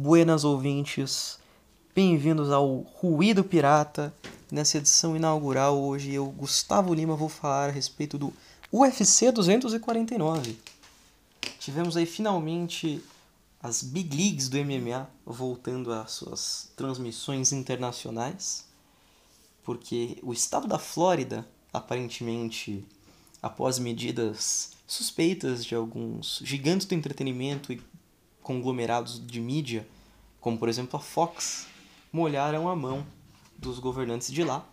buenas ouvintes, bem-vindos ao Ruído Pirata. Nessa edição inaugural, hoje eu, Gustavo Lima, vou falar a respeito do UFC 249. Tivemos aí finalmente as Big Leagues do MMA voltando às suas transmissões internacionais, porque o estado da Flórida, aparentemente, após medidas suspeitas de alguns gigantes do entretenimento e conglomerados de mídia, como por exemplo a Fox, molharam a mão dos governantes de lá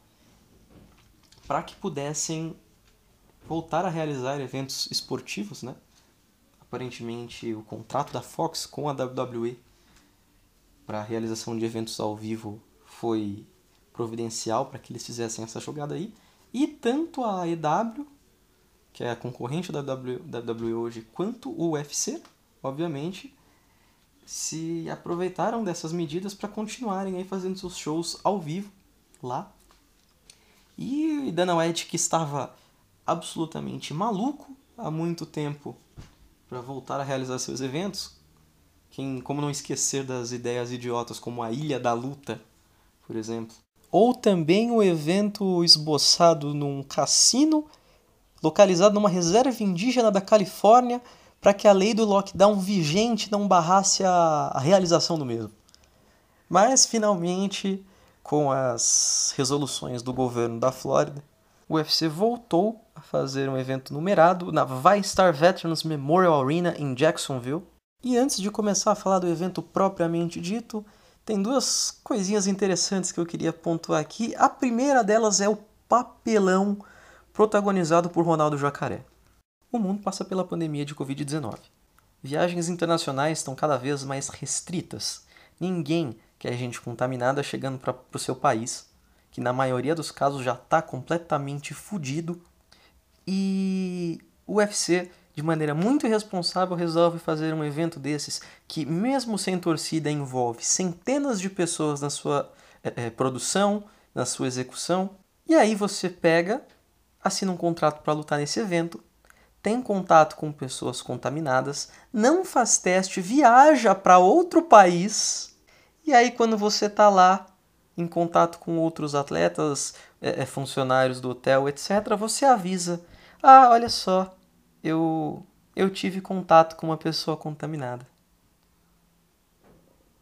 para que pudessem voltar a realizar eventos esportivos, né? Aparentemente, o contrato da Fox com a WWE para a realização de eventos ao vivo foi providencial para que eles fizessem essa jogada aí. E tanto a EW, que é a concorrente da WWE hoje, quanto o UFC, obviamente, se aproveitaram dessas medidas para continuarem aí fazendo seus shows ao vivo lá. E Dana White, que estava absolutamente maluco há muito tempo para voltar a realizar seus eventos, quem, como não esquecer das ideias idiotas como a Ilha da Luta, por exemplo. Ou também o evento esboçado num cassino localizado numa reserva indígena da Califórnia para que a lei do lockdown vigente não barrasse a, a realização do mesmo. Mas, finalmente, com as resoluções do governo da Flórida, o UFC voltou a fazer um evento numerado na VyStar Veterans Memorial Arena em Jacksonville. E antes de começar a falar do evento propriamente dito, tem duas coisinhas interessantes que eu queria pontuar aqui. A primeira delas é o papelão protagonizado por Ronaldo Jacaré o mundo passa pela pandemia de Covid-19. Viagens internacionais estão cada vez mais restritas. Ninguém quer gente contaminada chegando para o seu país, que na maioria dos casos já está completamente fudido. E o UFC, de maneira muito irresponsável, resolve fazer um evento desses que, mesmo sem torcida, envolve centenas de pessoas na sua é, é, produção, na sua execução. E aí você pega, assina um contrato para lutar nesse evento tem contato com pessoas contaminadas, não faz teste, viaja para outro país, e aí quando você está lá em contato com outros atletas, é, é, funcionários do hotel, etc., você avisa: ah, olha só, eu, eu tive contato com uma pessoa contaminada.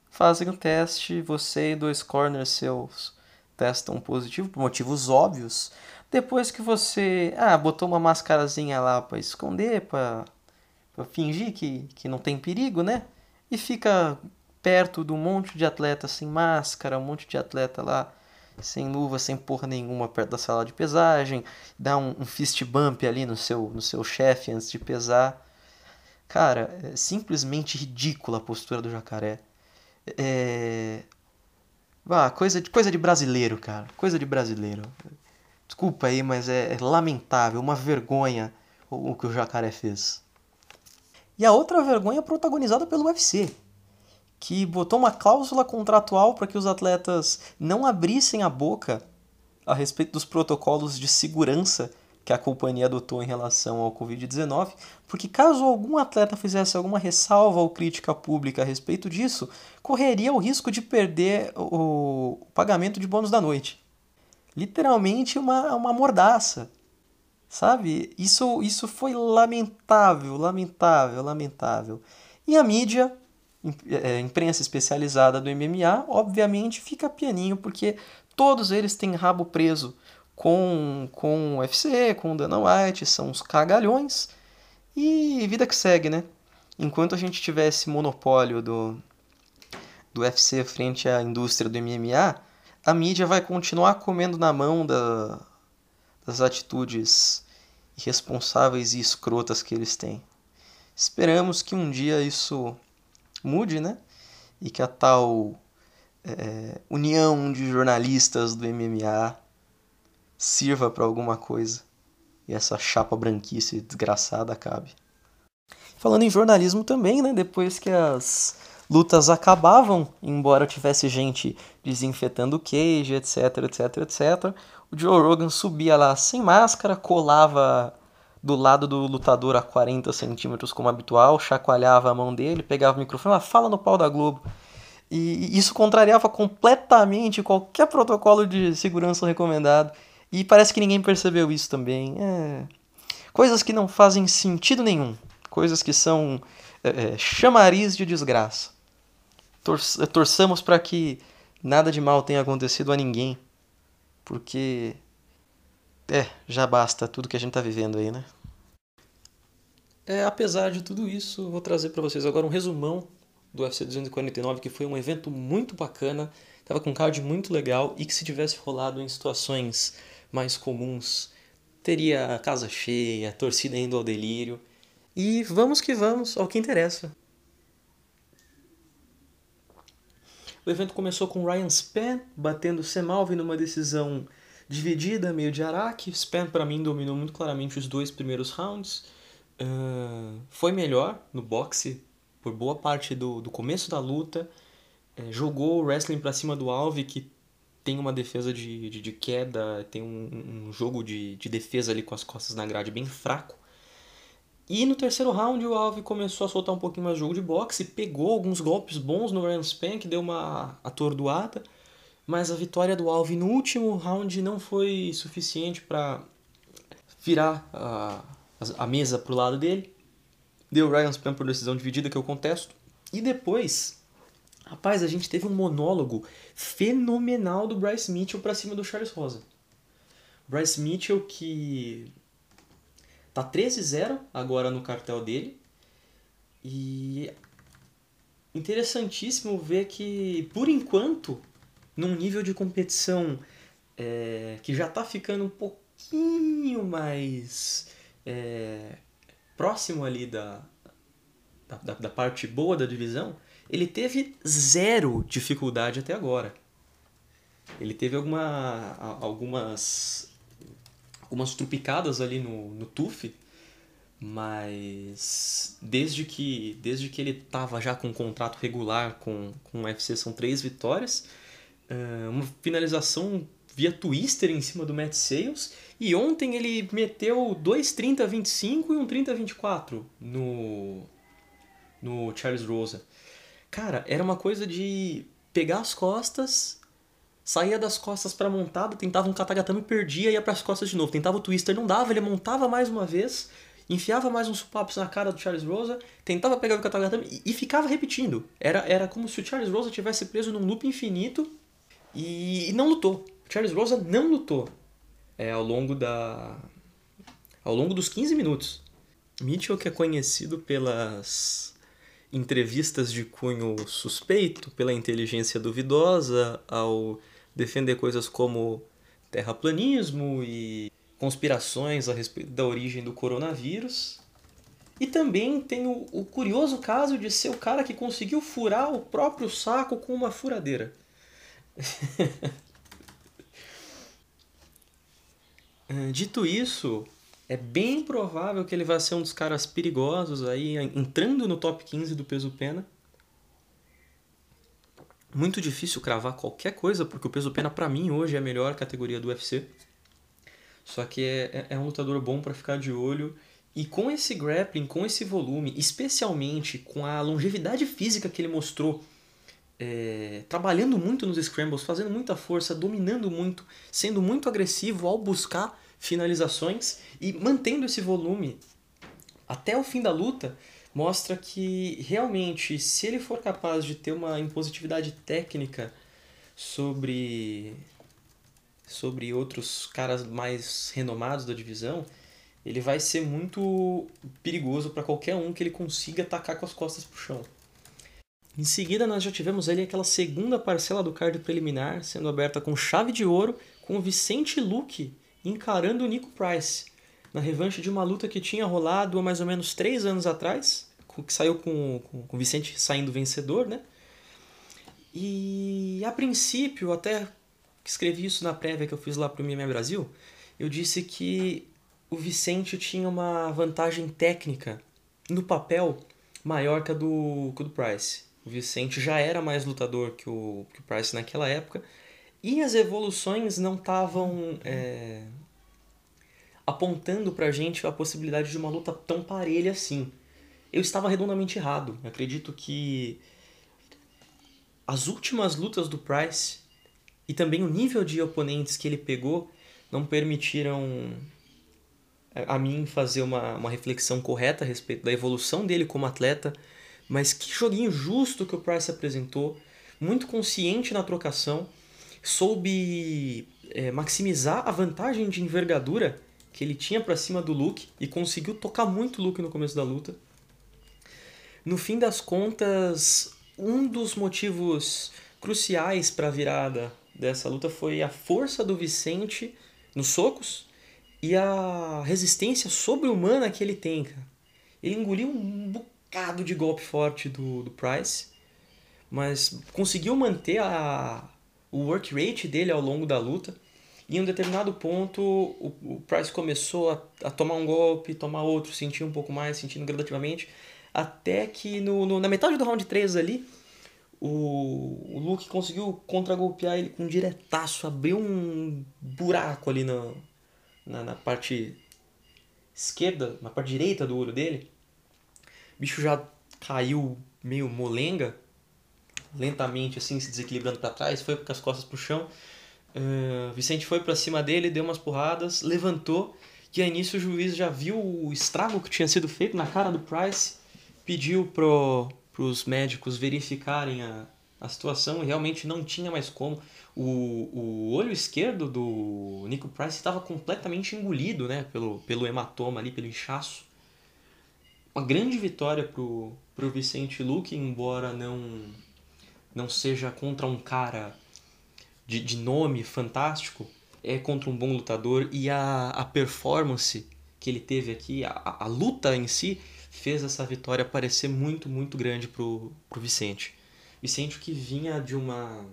Fazem o teste, você e dois corners seus testam positivo por motivos óbvios. Depois que você ah, botou uma mascarazinha lá para esconder, para fingir que, que não tem perigo, né? E fica perto de um monte de atleta sem máscara, um monte de atleta lá sem luva, sem porra nenhuma perto da sala de pesagem, dá um, um fist bump ali no seu, no seu chefe antes de pesar. Cara, é simplesmente ridícula a postura do jacaré. É... Ah, coisa de, coisa de brasileiro, cara. Coisa de brasileiro. Desculpa aí, mas é, é lamentável, uma vergonha o, que o Jacaré fez. E a outra vergonha é protagonizada pelo UFC, que botou uma cláusula contratual para que os atletas não abrissem a boca a respeito dos protocolos de segurança que a companhia adotou em relação ao Covid-19, porque caso algum atleta fizesse alguma ressalva ou crítica pública a respeito disso, correria o risco de perder o pagamento de bônus da noite literalmente uma, uma mordaça. Sabe? Isso, isso foi lamentável, lamentável, lamentável. E a mídia, é, imprensa especializada do MMA, obviamente fica pianinho, porque todos eles têm rabo preso com, com o UFC, com o Dana White, são os cagalhões. E vida que segue, né? Enquanto a gente tivesse monopólio do, do UFC frente à indústria do MMA, a mídia vai continuar comendo na mão da, das atitudes irresponsáveis e escrotas que eles têm. Esperamos que um dia isso mude, né? E que a tal é, união de jornalistas do MMA sirva para alguma coisa e essa chapa branquice desgraçada acabe. Falando em jornalismo também, né? Depois que as lutas acabavam, embora tivesse gente desinfetando o cage, etc, etc, etc. O Joe Rogan subia lá sem máscara, colava do lado do lutador a 40 centímetros como habitual, chacoalhava a mão dele, pegava o microfone e fala no pau da Globo. E isso contrariava completamente qualquer protocolo de segurança recomendado. E parece que ninguém percebeu isso também. É... Coisas que não fazem sentido nenhum. Coisas que são é, é chamariz de desgraça. Tor torçamos para que nada de mal tenha acontecido a ninguém. Porque. É, já basta tudo que a gente tá vivendo aí, né? É, apesar de tudo isso, vou trazer para vocês agora um resumão do UFC 249, que foi um evento muito bacana, tava com um card muito legal e que se tivesse rolado em situações mais comuns, teria casa cheia, torcida indo ao delírio. E vamos que vamos ao que interessa. O evento começou com Ryan Span batendo Semalvi numa decisão dividida, meio de araque. Span, para mim, dominou muito claramente os dois primeiros rounds. Uh, foi melhor no boxe por boa parte do, do começo da luta. É, jogou o wrestling para cima do Alve, que tem uma defesa de, de, de queda, tem um, um jogo de, de defesa ali com as costas na grade bem fraco. E no terceiro round o Alve começou a soltar um pouquinho mais jogo de boxe, pegou alguns golpes bons no Ryan Spank, deu uma atordoada, mas a vitória do Alve no último round não foi suficiente para virar a, a mesa pro lado dele. Deu Ryan Spank por decisão dividida, que eu contesto. E depois, rapaz, a gente teve um monólogo fenomenal do Bryce Mitchell para cima do Charles Rosa. Bryce Mitchell que Tá 13-0 agora no cartel dele. E interessantíssimo ver que, por enquanto, num nível de competição é, que já tá ficando um pouquinho mais é, próximo ali da, da, da parte boa da divisão, ele teve zero dificuldade até agora. Ele teve alguma, algumas algumas trupicadas ali no, no TUF, mas desde que, desde que ele estava já com um contrato regular com, com o UFC, são três vitórias, uma finalização via twister em cima do Matt Sales, e ontem ele meteu dois 30-25 e um 30-24 no, no Charles Rosa. Cara, era uma coisa de pegar as costas, saía das costas para montada, tentava um katagatame, perdia, ia para as costas de novo. Tentava o twister, não dava, ele montava mais uma vez, enfiava mais uns supapos na cara do Charles Rosa, tentava pegar o katagatame e, e ficava repetindo. Era, era como se o Charles Rosa tivesse preso num loop infinito e, e não lutou. O Charles Rosa não lutou é, ao longo da ao longo dos 15 minutos. Mitchell que é conhecido pelas entrevistas de cunho suspeito, pela inteligência duvidosa, ao defender coisas como terraplanismo e conspirações a respeito da origem do coronavírus. E também tem o, o, curioso caso de ser o cara que conseguiu furar o próprio saco com uma furadeira. Dito isso, é bem provável que ele vai ser um dos caras perigosos aí, entrando no top 15 do peso pena muito difícil cravar qualquer coisa, porque o peso pena para mim hoje é a melhor categoria do UFC. Só que é, é, é um lutador bom para ficar de olho. E com esse grappling, com esse volume, especialmente com a longevidade física que ele mostrou, é, trabalhando muito nos scrambles, fazendo muita força, dominando muito, sendo muito agressivo ao buscar finalizações e mantendo esse volume até o fim da luta, mostra que realmente, se ele for capaz de ter uma impositividade técnica sobre sobre outros caras mais renomados da divisão, ele vai ser muito perigoso para qualquer um que ele consiga atacar com as costas pro chão. Em seguida, nós já tivemos ali aquela segunda parcela do card preliminar sendo aberta com chave de ouro, com o Vicente Luque encarando o Nico Price na revanche de uma luta que tinha rolado há mais ou menos três anos atrás, que saiu com, com, com o Vicente saindo vencedor, né? E a princípio, até escrevi isso na prévia que eu fiz lá para o MMA Brasil, eu disse que o Vicente tinha uma vantagem técnica no papel maior que a do, que do Price. O Vicente já era mais lutador que o, que o Price naquela época e as evoluções não estavam é, apontando pra gente a possibilidade de uma luta tão parelha assim. Eu estava redondamente errado. Eu acredito que as últimas lutas do Price e também o nível de oponentes que ele pegou não permitiram a mim fazer uma, uma reflexão correta a respeito da evolução dele como atleta, mas que joguinho justo que o Price apresentou, muito consciente na trocação, soube é, maximizar a vantagem de envergadura que ele tinha para cima do Luke e conseguiu tocar muito Luke no começo da luta. No fim das contas, um dos motivos cruciais para a virada dessa luta foi a força do Vicente nos socos e a resistência sobre-humana que ele tem. Ele engoliu um bocado de golpe forte do, do Price, mas conseguiu manter a, o work rate dele ao longo da luta. E em um determinado ponto, o, o Price começou a, a tomar um golpe, tomar outro, sentir um pouco mais, sentindo gradativamente, até que no, no na metade do round 3 ali, o, o Luke conseguiu contra-golpear ele com um diretaço, abriu um buraco ali na, na, na, parte esquerda, na parte direita do olho dele. O bicho já caiu meio molenga, lentamente assim, se desequilibrando para trás, foi com as costas pro chão. Uh, Vicente foi para cima dele, deu umas porradas, levantou, e aí nisso o juiz já viu o estrago que tinha sido feito na cara do Price, pediu pro para os médicos verificarem a, a situação e realmente não tinha mais como. O, o olho esquerdo do Nico Price estava completamente engolido né, pelo, pelo hematoma ali, pelo inchaço. Uma grande vitória para o Vicente Luque, embora não, não seja contra um cara de, de nome fantástico, é contra um bom lutador e a, a performance que ele teve aqui, a, a luta em si, fez essa vitória parecer muito, muito grande pro, pro Vicente. Vicente que vinha de uma,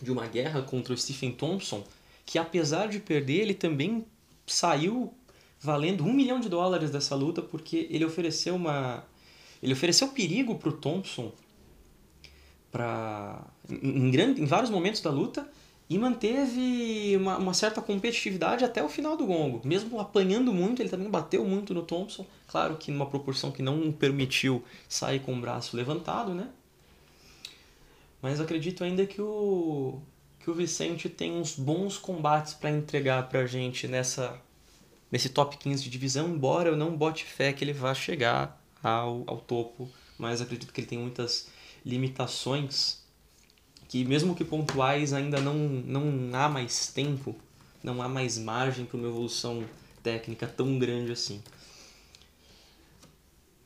de uma guerra contra o Stephen Thompson, que apesar de perder, ele também saiu valendo um milhão de dólares dessa luta, porque ele ofereceu uma... Ele ofereceu perigo pro Thompson pra, em, em vários momentos da luta e manteve uma, uma, certa competitividade até o final do gongo. Mesmo apanhando muito, ele também bateu muito no Thompson. Claro que numa proporção que não permitiu sair com o braço levantado, né? Mas acredito ainda que o, que o Vicente tem uns bons combates para entregar pra gente nessa, nesse top 15 de divisão, embora eu não bote fé que ele vá chegar ao, ao topo. Mas acredito que ele tem muitas limitações que mesmo que pontuais ainda não, não há mais tempo, não há mais margem para uma evolução técnica tão grande assim.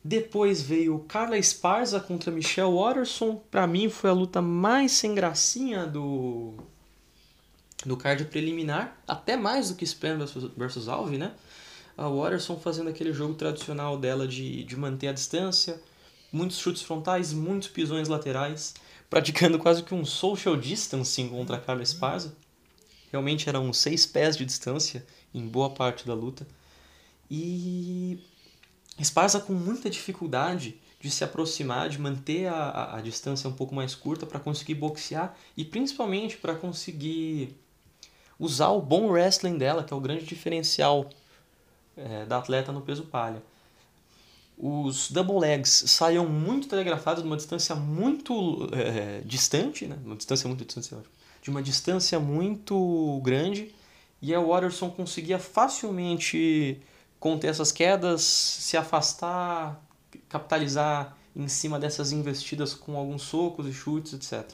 Depois veio Carla Esparza contra Michelle Watterson. Para mim foi a luta mais sem gracinha do do card preliminar, até mais do que Span versus, versus Alve, né? A Watterson fazendo aquele jogo tradicional dela de, de manter a distância, muitos chutes frontais, muitos pisões laterais praticando quase que um social distancing contra a Carla Esparza. Realmente eram seis pés de distância em boa parte da luta. E Esparza com muita dificuldade de se aproximar, de manter a, a, a distância um pouco mais curta para conseguir boxear e principalmente para conseguir usar o bom wrestling dela, que é o grande diferencial é, da atleta no peso palha os double legs saiam muito telegrafados de uma distância muito é, distante, né? uma distância muito distante, de uma distância muito grande, e a Watterson conseguia facilmente conter essas quedas, se afastar, capitalizar em cima dessas investidas com alguns socos e chutes, etc.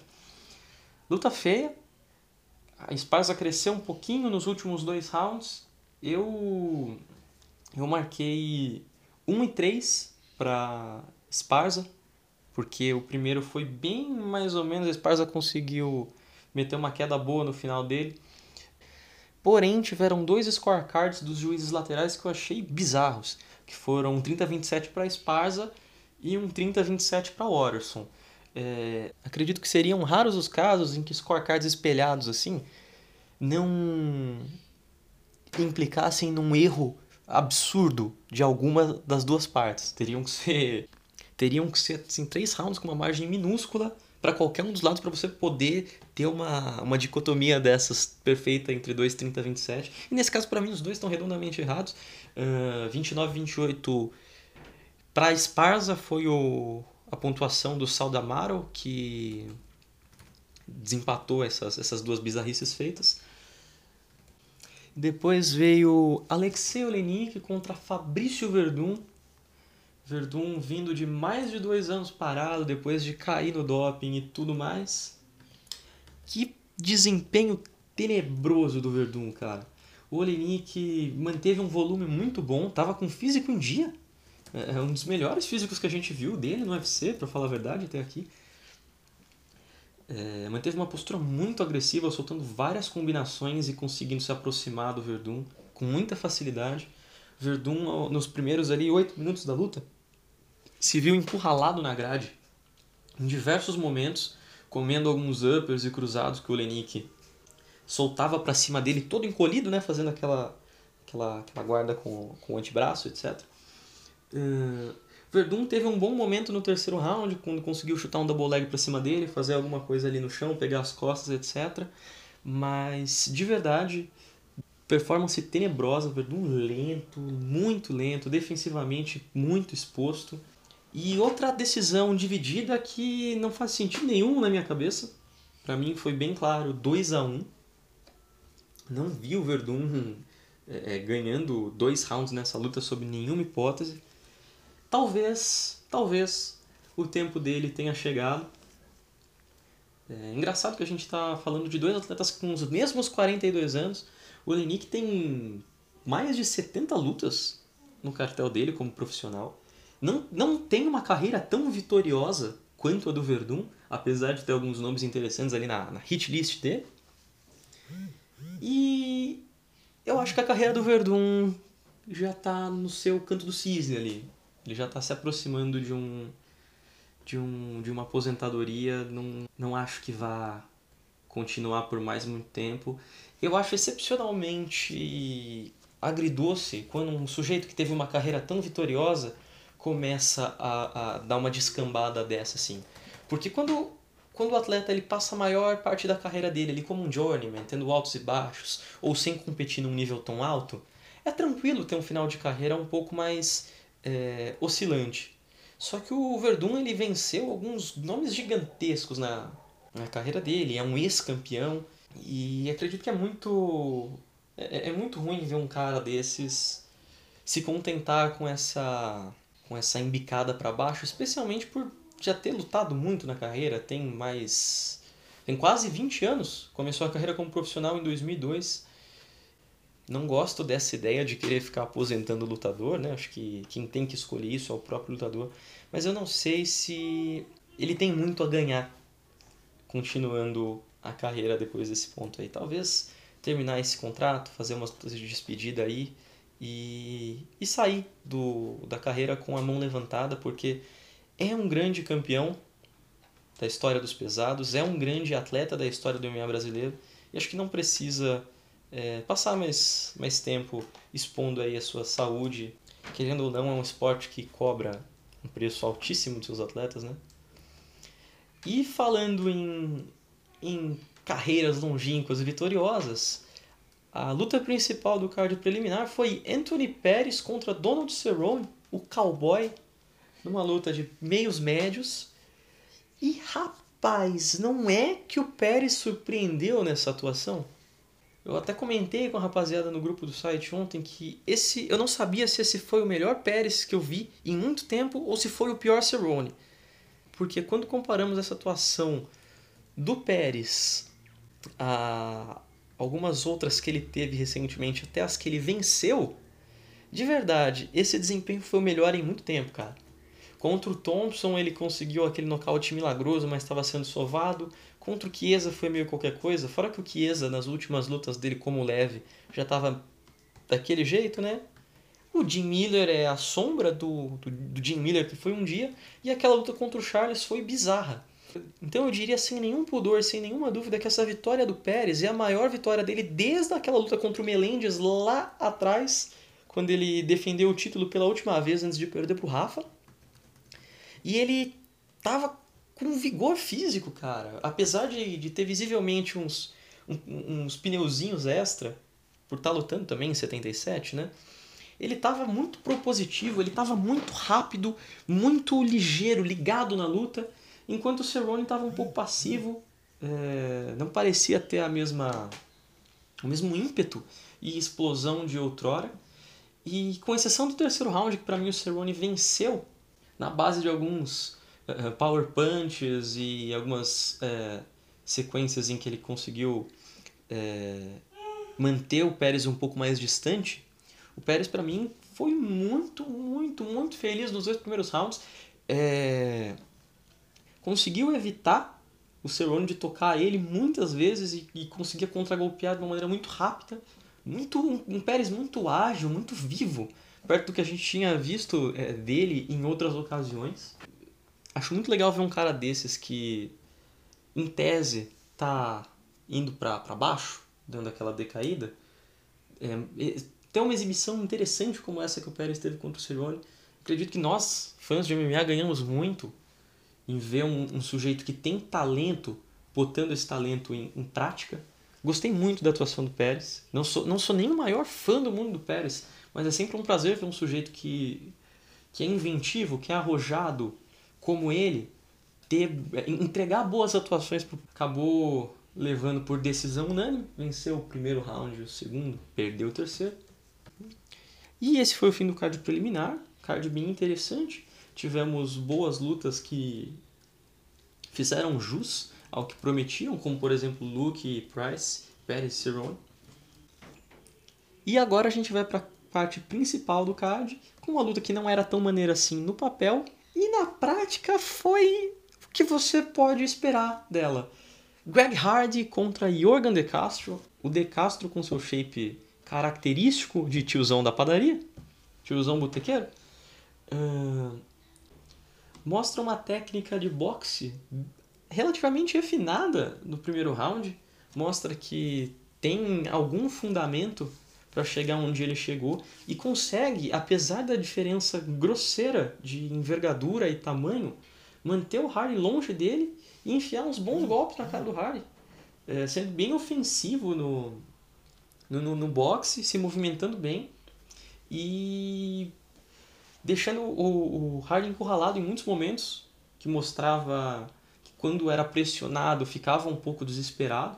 Luta feia, a Esparza cresceu um pouquinho nos últimos dois rounds, eu, eu marquei 1 e 3 para Sparza, porque o primeiro foi bem mais ou menos, a Sparza conseguiu meter uma queda boa no final dele. Porém, tiveram dois scorecards dos juízes laterais que eu achei bizarros, que foram um 30-27 para Sparza e um 30-27 para Watterson. É, acredito que seriam raros os casos em que scorecards espelhados assim não implicassem num erro absurdo de alguma das duas partes. Teriam que ser teriam que ser assim, três rounds com uma margem minúscula para qualquer um dos lados para você poder ter uma, uma dicotomia dessas perfeita entre 2, 30 27. E nesse caso, para mim, os dois estão redondamente errados. Uh, 29 28 para Esparza foi o, a pontuação do Saldamaro, que desempatou essas, essas duas bizarrices feitas. Depois veio Alexei Olenik contra Fabrício Verdun. Verdun vindo de mais de dois anos parado, depois de cair no doping e tudo mais. Que desempenho tenebroso do Verdun, cara. O Olenik manteve um volume muito bom, tava com físico em dia. É um dos melhores físicos que a gente viu dele no UFC, para falar a verdade, até aqui. É, manteve uma postura muito agressiva, soltando várias combinações e conseguindo se aproximar do Verdun com muita facilidade. Verdun, nos primeiros ali oito minutos da luta, se viu encurralado na grade em diversos momentos, comendo alguns uppers e cruzados que o Lenik soltava para cima dele, todo encolhido, né, fazendo aquela, aquela, aquela guarda com, com o antebraço, etc. Uh, Verdun teve um bom momento no terceiro round, quando conseguiu chutar um double leg para cima dele, fazer alguma coisa ali no chão, pegar as costas, etc. Mas, de verdade, performance tenebrosa, Verdun lento, muito lento, defensivamente muito exposto. E outra decisão dividida que não faz sentido nenhum na minha cabeça. Para mim foi bem claro, 2 a 1 um. Não vi o Verdun é, ganhando dois rounds nessa luta sob nenhuma hipótese. Talvez, talvez o tempo dele tenha chegado. É engraçado que a gente está falando de dois atletas com os mesmos 42 anos. O Lenik tem mais de 70 lutas no cartel dele como profissional. Não, não tem uma carreira tão vitoriosa quanto a do Verdun, apesar de ter alguns nomes interessantes ali na, na hit list dele. E eu acho que a carreira do Verdun já está no seu canto do cisne ali. Ele já está se aproximando de um de um de uma aposentadoria. Não, não acho que vá continuar por mais muito tempo. Eu acho excepcionalmente agridoce quando um sujeito que teve uma carreira tão vitoriosa começa a, a dar uma descambada dessa assim. Porque quando quando o atleta ele passa a maior parte da carreira dele ali como um journeyman, tendo altos e baixos, ou sem competir num nível tão alto, é tranquilo ter um final de carreira um pouco mais é, oscilante. Só que o Verdun ele venceu alguns nomes gigantescos na, na carreira dele, é um ex-campeão e acredito que é muito é, é, muito ruim ver um cara desses se contentar com essa com essa embicada para baixo, especialmente por já ter lutado muito na carreira, tem mais tem quase 20 anos, começou a carreira como profissional em 2002 não gosto dessa ideia de querer ficar aposentando o lutador, né? Acho que quem tem que escolher isso é o próprio lutador. Mas eu não sei se ele tem muito a ganhar continuando a carreira depois desse ponto aí. Talvez terminar esse contrato, fazer lutas de despedida aí e, e sair do, da carreira com a mão levantada, porque é um grande campeão da história dos pesados, é um grande atleta da história do MMA brasileiro e acho que não precisa é, passar mais, mais tempo expondo aí a sua saúde. Querendo ou não, é um esporte que cobra um preço altíssimo dos seus atletas, né? E falando em, em carreiras longínquas e vitoriosas, a luta principal do card preliminar foi Anthony Pérez contra Donald Cerrone, o cowboy, numa luta de meios médios. E rapaz, não é que o Pérez surpreendeu nessa atuação? Eu até comentei com a rapaziada no grupo do site ontem que esse eu não sabia se esse foi o melhor Pérez que eu vi em muito tempo ou se foi o pior Cerrone. Porque quando comparamos essa atuação do Pérez a algumas outras que ele teve recentemente, até as que ele venceu, de verdade, esse desempenho foi o melhor em muito tempo, cara. Contra o Thompson ele conseguiu aquele nocaute milagroso, mas estava sendo sovado. Contra o Chiesa foi meio qualquer coisa. Fora que o Chiesa, nas últimas lutas dele como leve, já estava daquele jeito, né? O Jim Miller é a sombra do, do, do, Jim Miller que foi um dia. E aquela luta contra o Charles foi bizarra. Então eu diria sem nenhum pudor, sem nenhuma dúvida, que essa vitória do Pérez é a maior vitória dele desde aquela luta contra o Melendez lá atrás, quando ele defendeu o título pela última vez antes de perder pro Rafa. E ele tava com vigor físico, cara. Apesar de, de ter visivelmente uns, um, uns pneuzinhos extra, por estar tá lutando também em 77, né? Ele tava muito propositivo, ele tava muito rápido, muito ligeiro, ligado na luta, enquanto o Cerrone tava um pouco passivo, é, não parecia ter a mesma o mesmo ímpeto e explosão de outrora. E com exceção do terceiro round, que para mim o Cerrone venceu na base de alguns uh, power punches e algumas uh, sequências em que ele conseguiu manter o Pérez um pouco mais distante, o Pérez para mim foi muito, muito, muito feliz nos dois primeiros rounds. conseguiu evitar o Cerrone de tocar ele muitas vezes e, e conseguia contragolpear de uma maneira muito rápida. Muito, um, um Pérez muito ágil, muito vivo, perto do que a gente tinha visto é, dele em outras ocasiões. Acho muito legal ver um cara desses que, em tese, tá indo para baixo, dando aquela decaída. É, tem uma exibição interessante como essa que o Pérez teve contra o Cerrone. Acredito que nós, fãs de MMA, ganhamos muito em ver um, um sujeito que tem talento, botando esse talento em, em, prática. Gostei muito da atuação do Pérez. Não sou, não sou nem o maior fã do mundo do Pérez, mas é sempre um prazer ver um sujeito que, que é inventivo, que é arrojado como ele, ter, entregar boas atuações. Acabou levando por decisão unânime, venceu o primeiro round, o segundo, perdeu o terceiro. E esse foi o fim do card preliminar, card bem interessante. Tivemos boas lutas que fizeram jus ao que prometiam, como por exemplo Luke, Price, Pérez e Cerrone. E agora a gente vai para a parte principal do card, com uma luta que não era tão maneira assim no papel e na prática foi o que você pode esperar dela. Greg Hardy contra Jorgen De Castro, o De Castro com seu shape característico de tiozão da padaria, tiozão botequeiro. Uh, mostra uma técnica de boxe relativamente refinada no primeiro round. Mostra que tem algum fundamento para chegar onde ele chegou e consegue, apesar da diferença grosseira de envergadura e tamanho, manter o Hardy longe dele e enfiar uns bons golpes na cara do Hardy. É, sendo bem ofensivo no, no, no boxe, se movimentando bem e deixando o, o Harden encurralado em muitos momentos, que mostrava que quando era pressionado ficava um pouco desesperado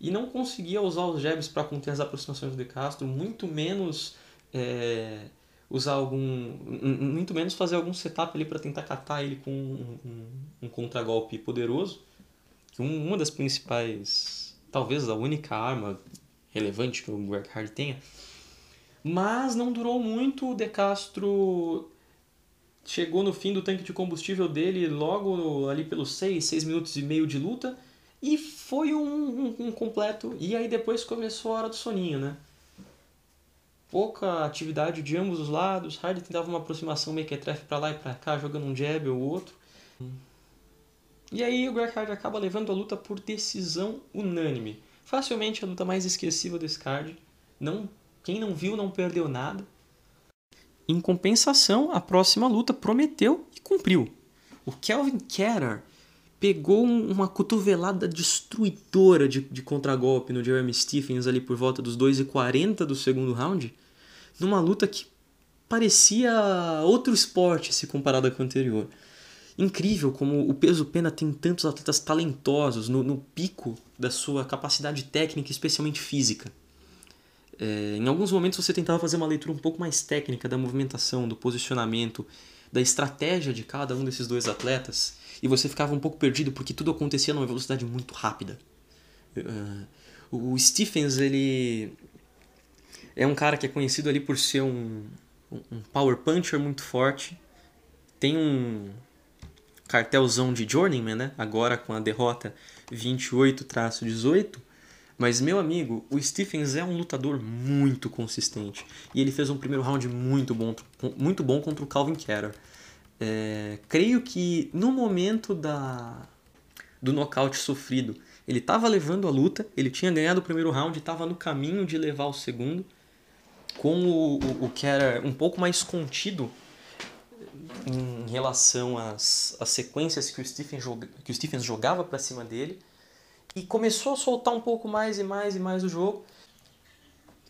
e não conseguia usar os jabs para conter as aproximações do De Castro, muito menos é, usar algum, muito menos fazer algum setup ali para tentar catar ele com um, um, um contragolpe poderoso, que um, uma das principais, talvez a única arma relevante que o Hardy tenha, mas não durou muito, o De Castro chegou no fim do tanque de combustível dele logo ali pelos 6, 6 minutos e meio de luta e foi um, um, um, completo. E aí depois começou a hora do soninho, né? Pouca atividade de ambos os lados. Hardy tentava uma aproximação mequetrefe para lá e para cá, jogando um jab ou outro. E aí o Greg Hardy acaba levando a luta por decisão unânime. Facilmente a luta mais esquecível desse card. Não quem não viu não perdeu nada. Em compensação, a próxima luta prometeu e cumpriu. O Kelvin Ketter pegou uma cotovelada destruidora de, de contragolpe no Jeremy Stephens ali por volta dos 2,40 do segundo round, numa luta que parecia outro esporte se comparada com a anterior. Incrível como o peso pena tem tantos atletas talentosos no, no pico da sua capacidade técnica, especialmente física. É, em alguns momentos você tentava fazer uma leitura um pouco mais técnica da movimentação, do posicionamento, da estratégia de cada um desses dois atletas e você ficava um pouco perdido porque tudo acontecia numa velocidade muito rápida. Uh, o Stephens ele é um cara que é conhecido ali por ser um, um power puncher muito forte, tem um cartelzão de journeyman, né? Agora com a derrota 28-18 mas, meu amigo, o Stephens é um lutador muito consistente. E ele fez um primeiro round muito bom, muito bom contra o Calvin Kerr. É, creio que no momento da, do nocaute sofrido, ele estava levando a luta, ele tinha ganhado o primeiro round, estava no caminho de levar o segundo. Com o, o, o Kerr um pouco mais contido em relação às, às sequências que o Stephens, joga, que o Stephens jogava para cima dele e começou a soltar um pouco mais e mais e mais o jogo.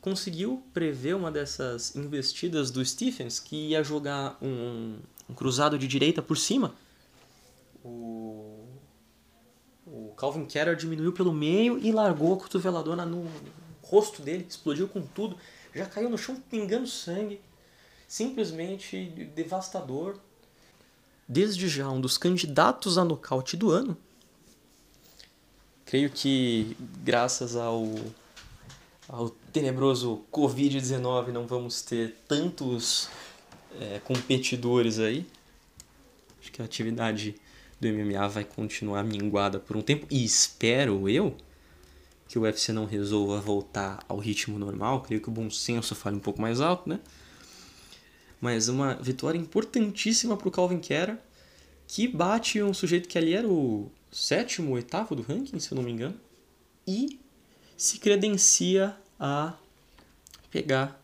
Conseguiu prever uma dessas investidas do Stephens, que ia jogar um, um cruzado de direita por cima. O, o Calvin Keller diminuiu pelo meio e largou a cotoveladora no rosto dele, explodiu com tudo, já caiu no chão pingando sangue, simplesmente devastador. Desde já um dos candidatos a nocaute do ano. Creio que graças ao ao tenebroso Covid-19 não vamos ter tantos é, competidores aí. Acho que a atividade do MMA vai continuar minguada por um tempo e espero eu que o UFC não resolva voltar ao ritmo normal. Creio que o bom senso fale um pouco mais alto, né? Mas uma vitória importantíssima para o Calvin Kera, que bate um sujeito que ali era o sétimo, oitavo do ranking, se eu não me engano, e se credencia a pegar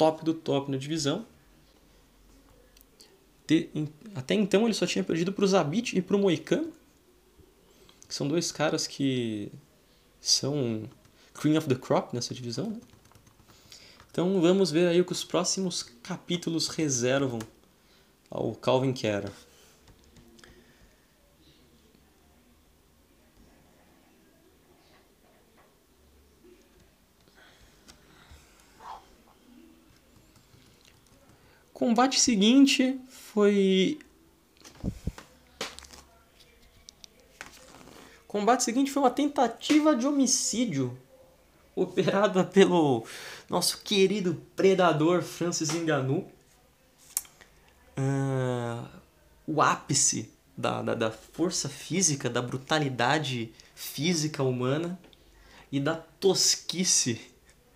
top do top na divisão. até então ele só tinha perdido para o Zabit e para o Moicano, que são dois caras que são cream of the crop nessa divisão. Né? Então vamos ver aí o que os próximos capítulos reservam ao Calvin Kera. Combate seguinte foi. O combate seguinte foi uma tentativa de homicídio operada pelo nosso querido predador Francis Ngannou. Uh, o ápice da, da, da força física, da brutalidade física humana e da tosquice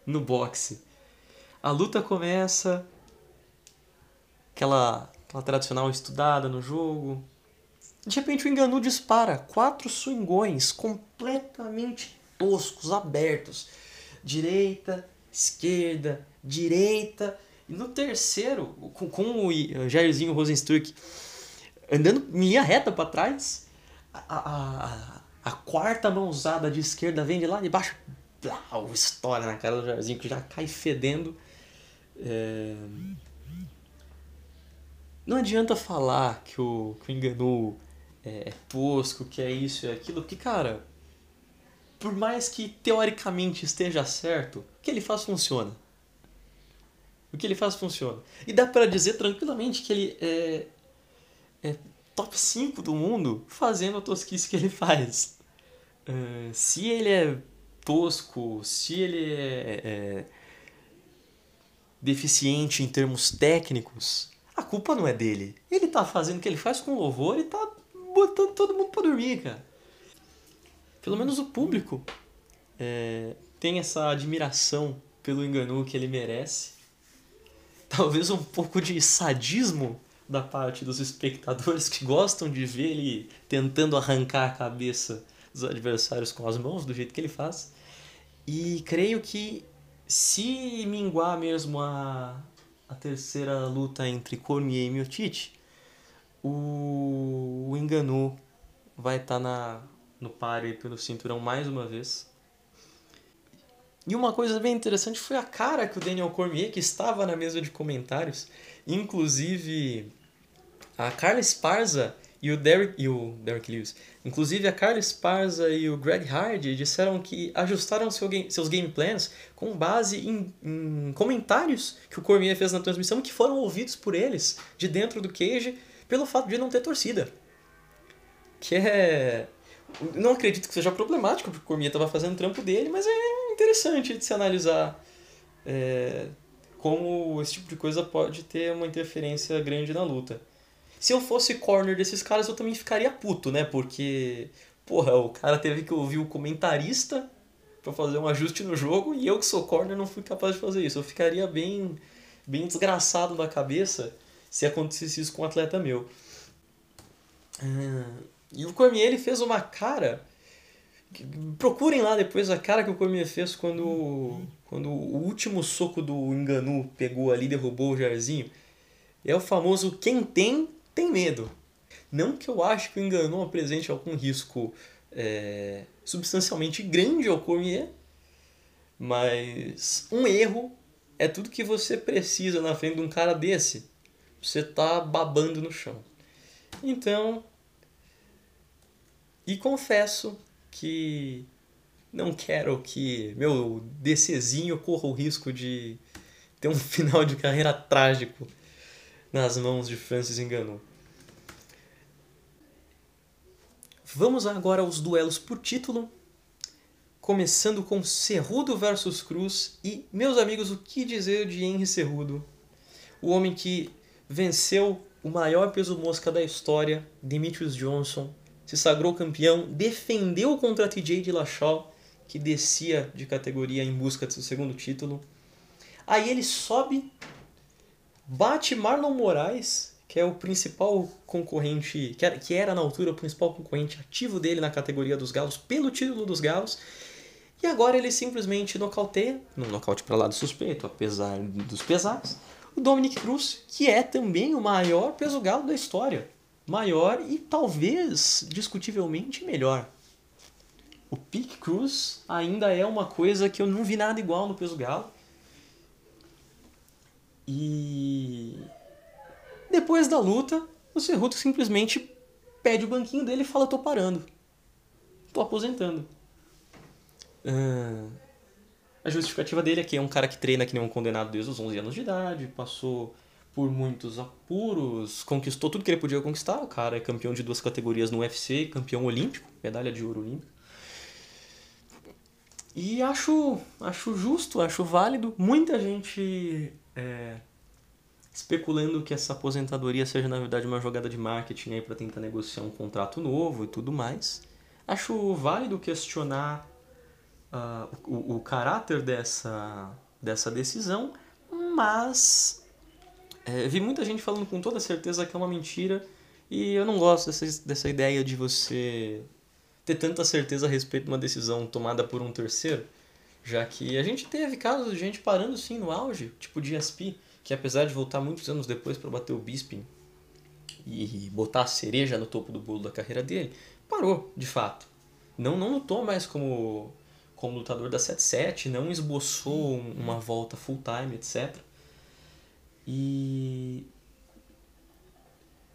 no boxe. A luta começa aquela, aquela tradicional estudada no jogo. De repente o Enganu dispara quatro swingões completamente toscos, abertos. Direita, esquerda, direita. E no terceiro, com, com o Jairzinho Rosenstruck andando em linha reta para trás, a, a, a, quarta mãozada de esquerda vem de lá de baixo. Blau, estoura na cara do Jairzinho que já cai fedendo. É... Não adianta falar que o, que o é, é tosco, que é isso e aquilo, porque, cara, por mais que teoricamente esteja certo, o que ele faz funciona. O que ele faz funciona. E dá para dizer tranquilamente que ele é, é top 5 do mundo fazendo a tosquice que ele faz. Uh, se ele é tosco, se ele é, é deficiente em termos técnicos, a culpa não é dele. Ele tá fazendo o que ele faz com louvor e tá botando todo mundo pra dormir, cara. Pelo menos o público é, tem essa admiração pelo enganu que ele merece. Talvez um pouco de sadismo da parte dos espectadores que gostam de ver ele tentando arrancar a cabeça dos adversários com as mãos, do jeito que ele faz. E creio que se minguar mesmo a, a terceira luta entre Cormier e Miocic, o, o Enganu vai estar tá na no páreo pelo cinturão mais uma vez. E uma coisa bem interessante foi a cara que o Daniel Cormier, que estava na mesa de comentários, inclusive a Carla Esparza e o Derek, e o Derek Lewis, inclusive a Carla Esparza e o Greg Hardy disseram que ajustaram seu game, seus game plans com base em, em, comentários que o Cormier fez na transmissão que foram ouvidos por eles de dentro do cage pelo fato de não ter torcida. Que é. Não acredito que seja problemático, porque o Cormier estava fazendo o trampo dele, mas é interessante de se analisar é, como esse tipo de coisa pode ter uma interferência grande na luta. Se eu fosse corner desses caras, eu também ficaria puto, né? Porque, porra, o cara teve que ouvir o comentarista para fazer um ajuste no jogo e eu que sou corner não fui capaz de fazer isso. Eu ficaria bem, bem desgraçado da cabeça se acontecesse isso com um atleta meu. Ah, e o Cormier ele fez uma cara. Procurem lá depois a cara que o Cormier fez quando, quando o último soco do Enganu pegou ali derrubou o Jairzinho. É o famoso quem tem tem medo. Não que eu acho que o Enganou apresente algum risco é, substancialmente grande ao Cormier, mas um erro é tudo que você precisa na frente de um cara desse. Você tá babando no chão. Então, E confesso que não quero que meu DCzinho corra o risco de ter um final de carreira trágico nas mãos de Francis Ngannou. Vamos agora aos duelos por título, começando com Cerrudo versus Cruz e, meus amigos, o que dizer de Henry Cerrudo? O homem que venceu o maior peso mosca da história, Demetrius Johnson, se sagrou campeão, defendeu contra TJ Dillashaw, que descia de categoria em busca do seu segundo título. Aí ele sobe, bate Marlon Moraes, que é o principal concorrente, que era, que era na altura o principal concorrente ativo dele na categoria dos galos, pelo título dos galos. E agora ele simplesmente nocauteia, num nocaute para lado suspeito, apesar dos pesares, o Dominic Cruz, que é também o maior peso galo da história. Maior e talvez discutivelmente melhor. O Pick Cruz ainda é uma coisa que eu não vi nada igual no peso galo. E depois da luta, o Cerruto simplesmente pede o banquinho dele e fala: tô parando. Tô aposentando. Uh, a justificativa dele é que é um cara que treina que nem um condenado desde os 11 anos de idade, passou por muitos apuros, conquistou tudo que ele podia conquistar. O cara é campeão de duas categorias no UFC, campeão olímpico, medalha de ouro olímpico. E acho, acho justo, acho válido. Muita gente é, especulando que essa aposentadoria seja na verdade uma jogada de marketing aí para tentar negociar um contrato novo e tudo mais. Acho válido questionar uh, o, o caráter dessa, dessa decisão, mas é, vi muita gente falando com toda certeza que é uma mentira e eu não gosto dessa, dessa ideia de você ter tanta certeza a respeito de uma decisão tomada por um terceiro, já que a gente teve casos de gente parando sim no auge, tipo de GSP, que apesar de voltar muitos anos depois para bater o Bisping e botar a cereja no topo do bolo da carreira dele, parou, de fato. Não, não lutou mais como, como lutador da 7-7, não esboçou uma volta full time, etc. E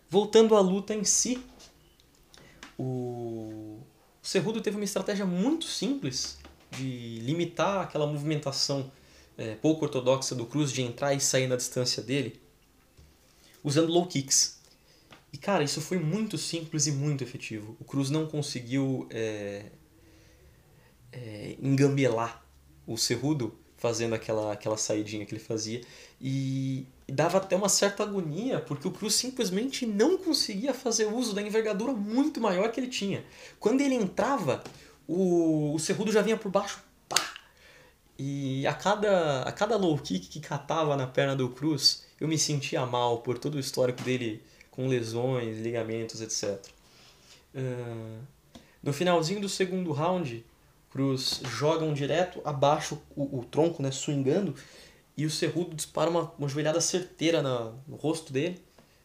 voltando à luta em si, o Cerrudo teve uma estratégia muito simples de limitar aquela movimentação é, pouco ortodoxa do Cruz de entrar e sair na distância dele, usando low kicks. E cara, isso foi muito simples e muito efetivo. O Cruz não conseguiu é, é, engambelar o Cerrudo fazendo aquela, aquela saidinha que ele fazia. E dava até uma certa agonia, porque o Cruz simplesmente não conseguia fazer uso da envergadura muito maior que ele tinha. Quando ele entrava, o, o Cerrudo já vinha por baixo e a cada, a cada low kick que catava na perna do Cruz, eu me sentia mal por todo o histórico dele com lesões, ligamentos, etc. Uh, no finalzinho do segundo round, Cruz joga um direto abaixo o, o tronco, né, swingando, e o Cerrudo dispara uma, uma joelhada certeira no rosto dele,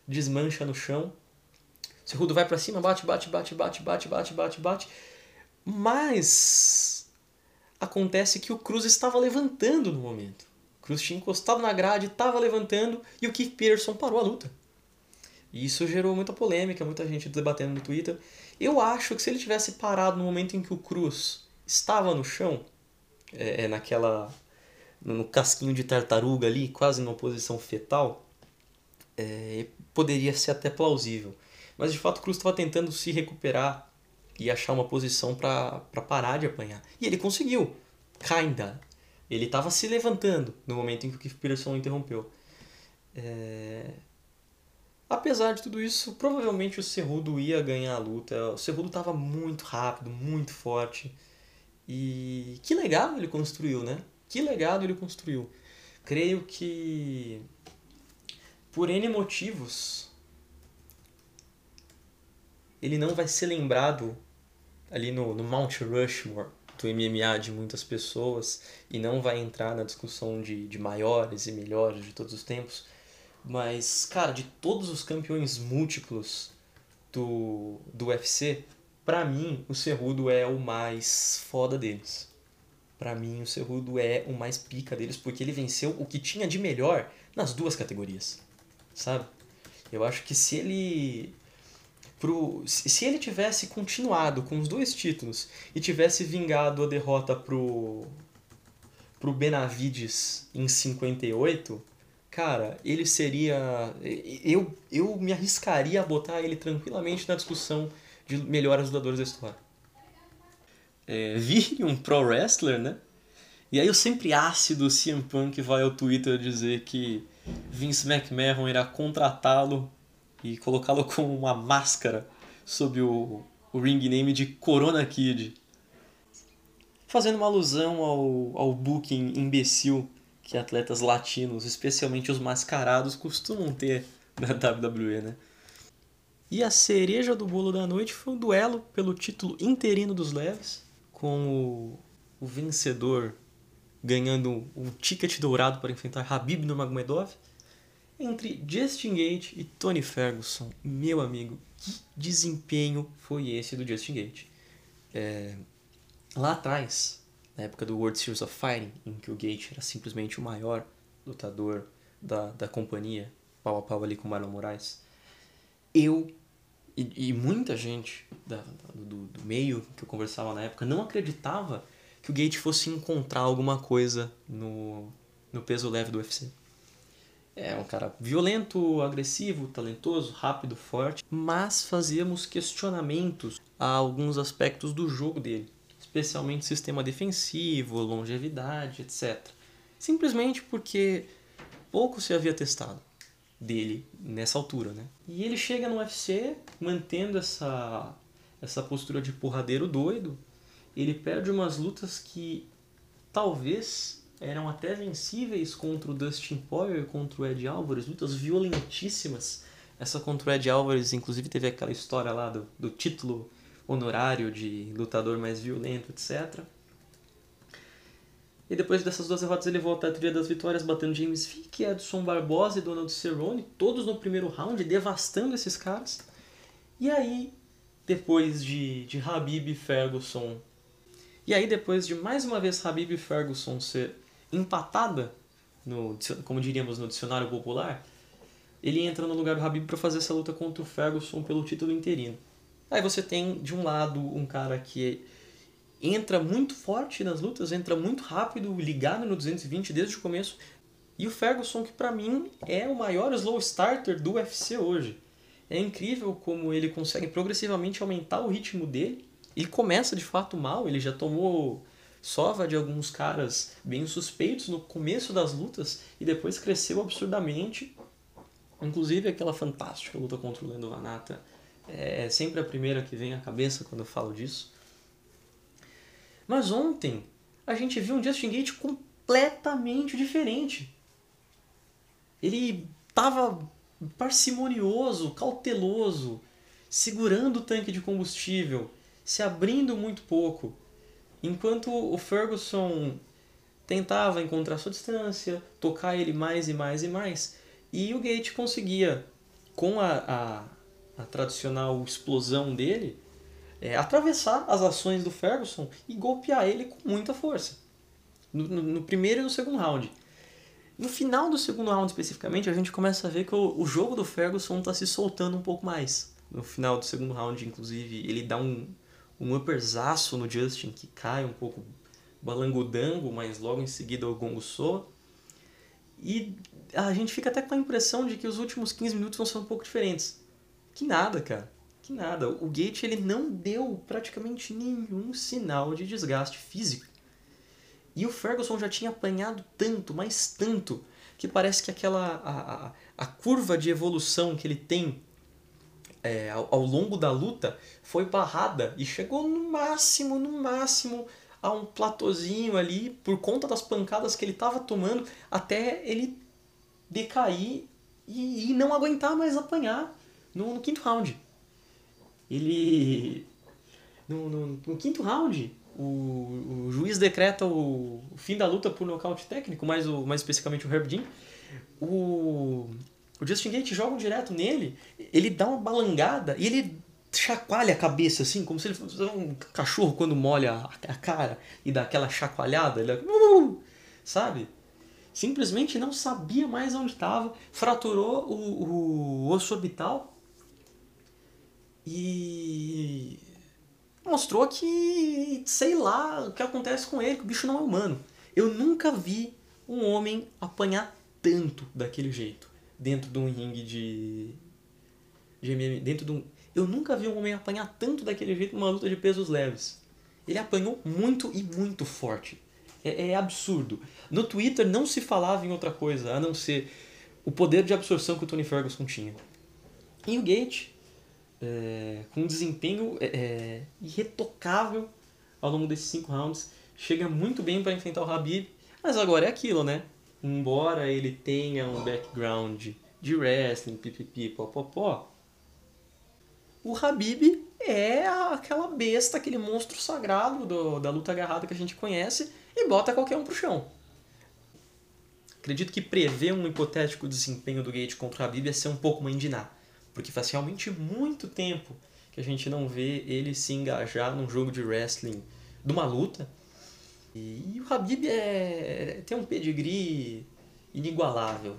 desmancha no chão. Cerrudo vai para cima, bate, bate, bate, bate, bate, bate, bate, bate. Mas acontece que o Cruz estava levantando no momento. O Cruz tinha encostado na grade, estava levantando e o Keith Peterson parou a luta. E isso gerou muita polêmica, muita gente debatendo no Twitter. Eu acho que se ele tivesse parado no momento em que o Cruz estava no chão, é, é naquela no casquinho de tartaruga ali, quase numa posição fetal, é, poderia ser até plausível. Mas de fato o Cruz estava tentando se recuperar e achar uma posição para parar de apanhar. E ele conseguiu. Kinda. Ele estava se levantando no momento em que o Keith Peterson interrompeu. É... Apesar de tudo isso, provavelmente o Cerrudo ia ganhar a luta. O Cerrudo estava muito rápido, muito forte. E que legado ele construiu, né? Que legado ele construiu. Creio que por N motivos ele não vai ser lembrado ali no, no Mount Rushmore do MMA de muitas pessoas e não vai entrar na discussão de, de maiores e melhores de todos os tempos. Mas, cara, de todos os campeões múltiplos do, do UFC, para mim o Cerrudo é o mais foda deles. Para mim o Cerrudo é o mais pica deles porque ele venceu o que tinha de melhor nas duas categorias, sabe? Eu acho que se ele pro se ele tivesse continuado com os dois títulos e tivesse vingado a derrota pro pro Benavides em 58, cara, ele seria eu eu me arriscaria a botar ele tranquilamente na discussão de melhores lutadores da história. É, um pro wrestler, né? E aí o sempre ácido CM Punk vai ao Twitter dizer que Vince McMahon irá contratá-lo e colocá-lo com uma máscara sob o, o ring name de Corona Kid. Fazendo uma alusão ao, ao booking imbecil que atletas latinos, especialmente os mascarados, costumam ter na WWE, né? E a cereja do bolo da noite foi um duelo pelo título interino dos leves, com o, o vencedor ganhando um ticket dourado para enfrentar Habib Nurmagomedov entre Justin Gate e Tony Ferguson. Meu amigo, que desempenho foi esse do Justin Gate? É, lá atrás, na época do World Series of Fighting, em que o Gate era simplesmente o maior lutador da, da companhia, pau a pau ali com o Marlon Moraes, eu e, e muita gente da, do, do meio que eu conversava na época não acreditava que o Gate fosse encontrar alguma coisa no, no peso leve do UFC. É um cara violento, agressivo, talentoso, rápido, forte, mas fazíamos questionamentos a alguns aspectos do jogo dele, especialmente sistema defensivo, longevidade, etc. Simplesmente porque pouco se havia testado dele nessa altura, né? E ele chega no UFC mantendo essa essa postura de porradeiro doido. Ele perde umas lutas que talvez eram até vencíveis contra o Dustin Poirier, contra o Ed Alvarez, lutas violentíssimas. Essa contra o Ed Alvarez, inclusive, teve aquela história lá do, do título honorário de lutador mais violento, etc. E depois dessas duas derrotas ele volta à trilha das vitórias, batendo James Vick, Edson Barbosa e Donald Cerrone, todos no primeiro round, devastando esses caras. E aí, depois de, de Habib Ferguson... E aí, depois de mais uma vez Habib Ferguson ser empatada, no, como diríamos no dicionário popular, ele entra no lugar do Habib para fazer essa luta contra o Ferguson pelo título interino. Aí você tem, de um lado, um cara que entra muito forte nas lutas, entra muito rápido, ligado no 220 desde o começo, e o Ferguson, que para mim é o maior slow starter do UFC hoje. É incrível como ele consegue progressivamente aumentar o ritmo dele. e começa de fato mal, ele já tomou sova de alguns caras bem suspeitos no começo das lutas e depois cresceu absurdamente. Inclusive aquela fantástica luta contra o Lando Vanata é sempre a primeira que vem à cabeça quando eu falo disso. Mas ontem a gente viu um Justin Gate completamente diferente. Ele estava parcimonioso, cauteloso, segurando o tanque de combustível, se abrindo muito pouco Enquanto o Ferguson tentava encontrar sua distância, tocar ele mais e mais e mais, e o Gate conseguia, com a, a, a tradicional explosão dele, é, atravessar as ações do Ferguson e golpear ele com muita força. No, no, no, primeiro e no segundo round. No final do segundo round, especificamente, a gente começa a ver que o, o jogo do Ferguson está se soltando um pouco mais. No final do segundo round, inclusive, ele dá um, um upperzaço no Justin que cai um pouco balangudango, mas logo em seguida o gongo soa. E a gente fica até com a impressão de que os últimos 15 minutos vão ser um pouco diferentes. Que nada, cara. Que nada. O Gate ele não deu praticamente nenhum sinal de desgaste físico. E o Ferguson já tinha apanhado tanto, mas tanto, que parece que aquela a, a, a curva de evolução que ele tem é, ao, ao, longo da luta foi barrada e chegou no máximo, no máximo a um platôzinho ali por conta das pancadas que ele estava tomando até ele decair e, e, não aguentar mais apanhar no, no quinto round. Ele. No, no, no quinto round, o, o, juiz decreta o, o, fim da luta por nocaute técnico, mais, o, mais especificamente o Herb Dean. O, o Justin Gate joga direto nele, ele dá uma balangada e ele chacoalha a cabeça assim, como se ele fosse um cachorro quando molha a cara e dá aquela chacoalhada, ele uh, sabe? Simplesmente não sabia mais onde estava, fraturou o, o osso orbital E mostrou que, sei lá, o que acontece com ele, que o bicho não é humano. Eu nunca vi um homem apanhar tanto daquele jeito dentro de um ringue de, de MMA, dentro de um, eu nunca vi um homem apanhar tanto daquele jeito numa luta de pesos leves. Ele apanhou muito e muito forte. É, é absurdo. No Twitter não se falava em outra coisa a não ser o poder de absorção que o Tony Ferguson tinha. E o Gate, é, com um desempenho é, é irretocável ao longo desses cinco rounds, chega muito bem para enfrentar o Habib, mas agora é aquilo, né? Embora ele tenha um background de wrestling, pipipi, popopó, o Habib é aquela besta, aquele monstro sagrado do, da luta agarrada que a gente conhece e bota qualquer um pro chão. Acredito que prever um hipotético desempenho do Gate contra o Habib é ser um pouco uma indinar, porque faz realmente muito tempo que a gente não vê ele se engajar num jogo de wrestling de uma luta. E o Habib é, tem um pedigree inigualável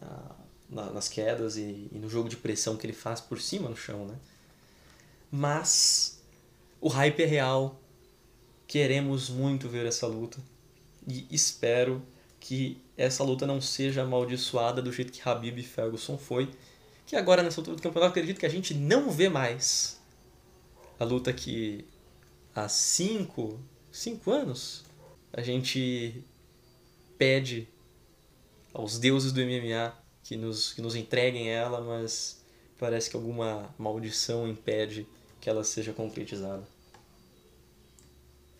ah, nas quedas e, e no jogo de pressão que ele faz por cima no chão, né? Mas o hype é real. Queremos muito ver essa luta. E espero que essa luta não seja amaldiçoada do jeito que Habib e Ferguson foi. Que agora, nessa altura do campeonato, acredito que a gente não vê mais a luta que há cinco, cinco anos a gente pede aos deuses do MMA que nos, que nos entreguem ela, mas parece que alguma maldição impede que ela seja concretizada.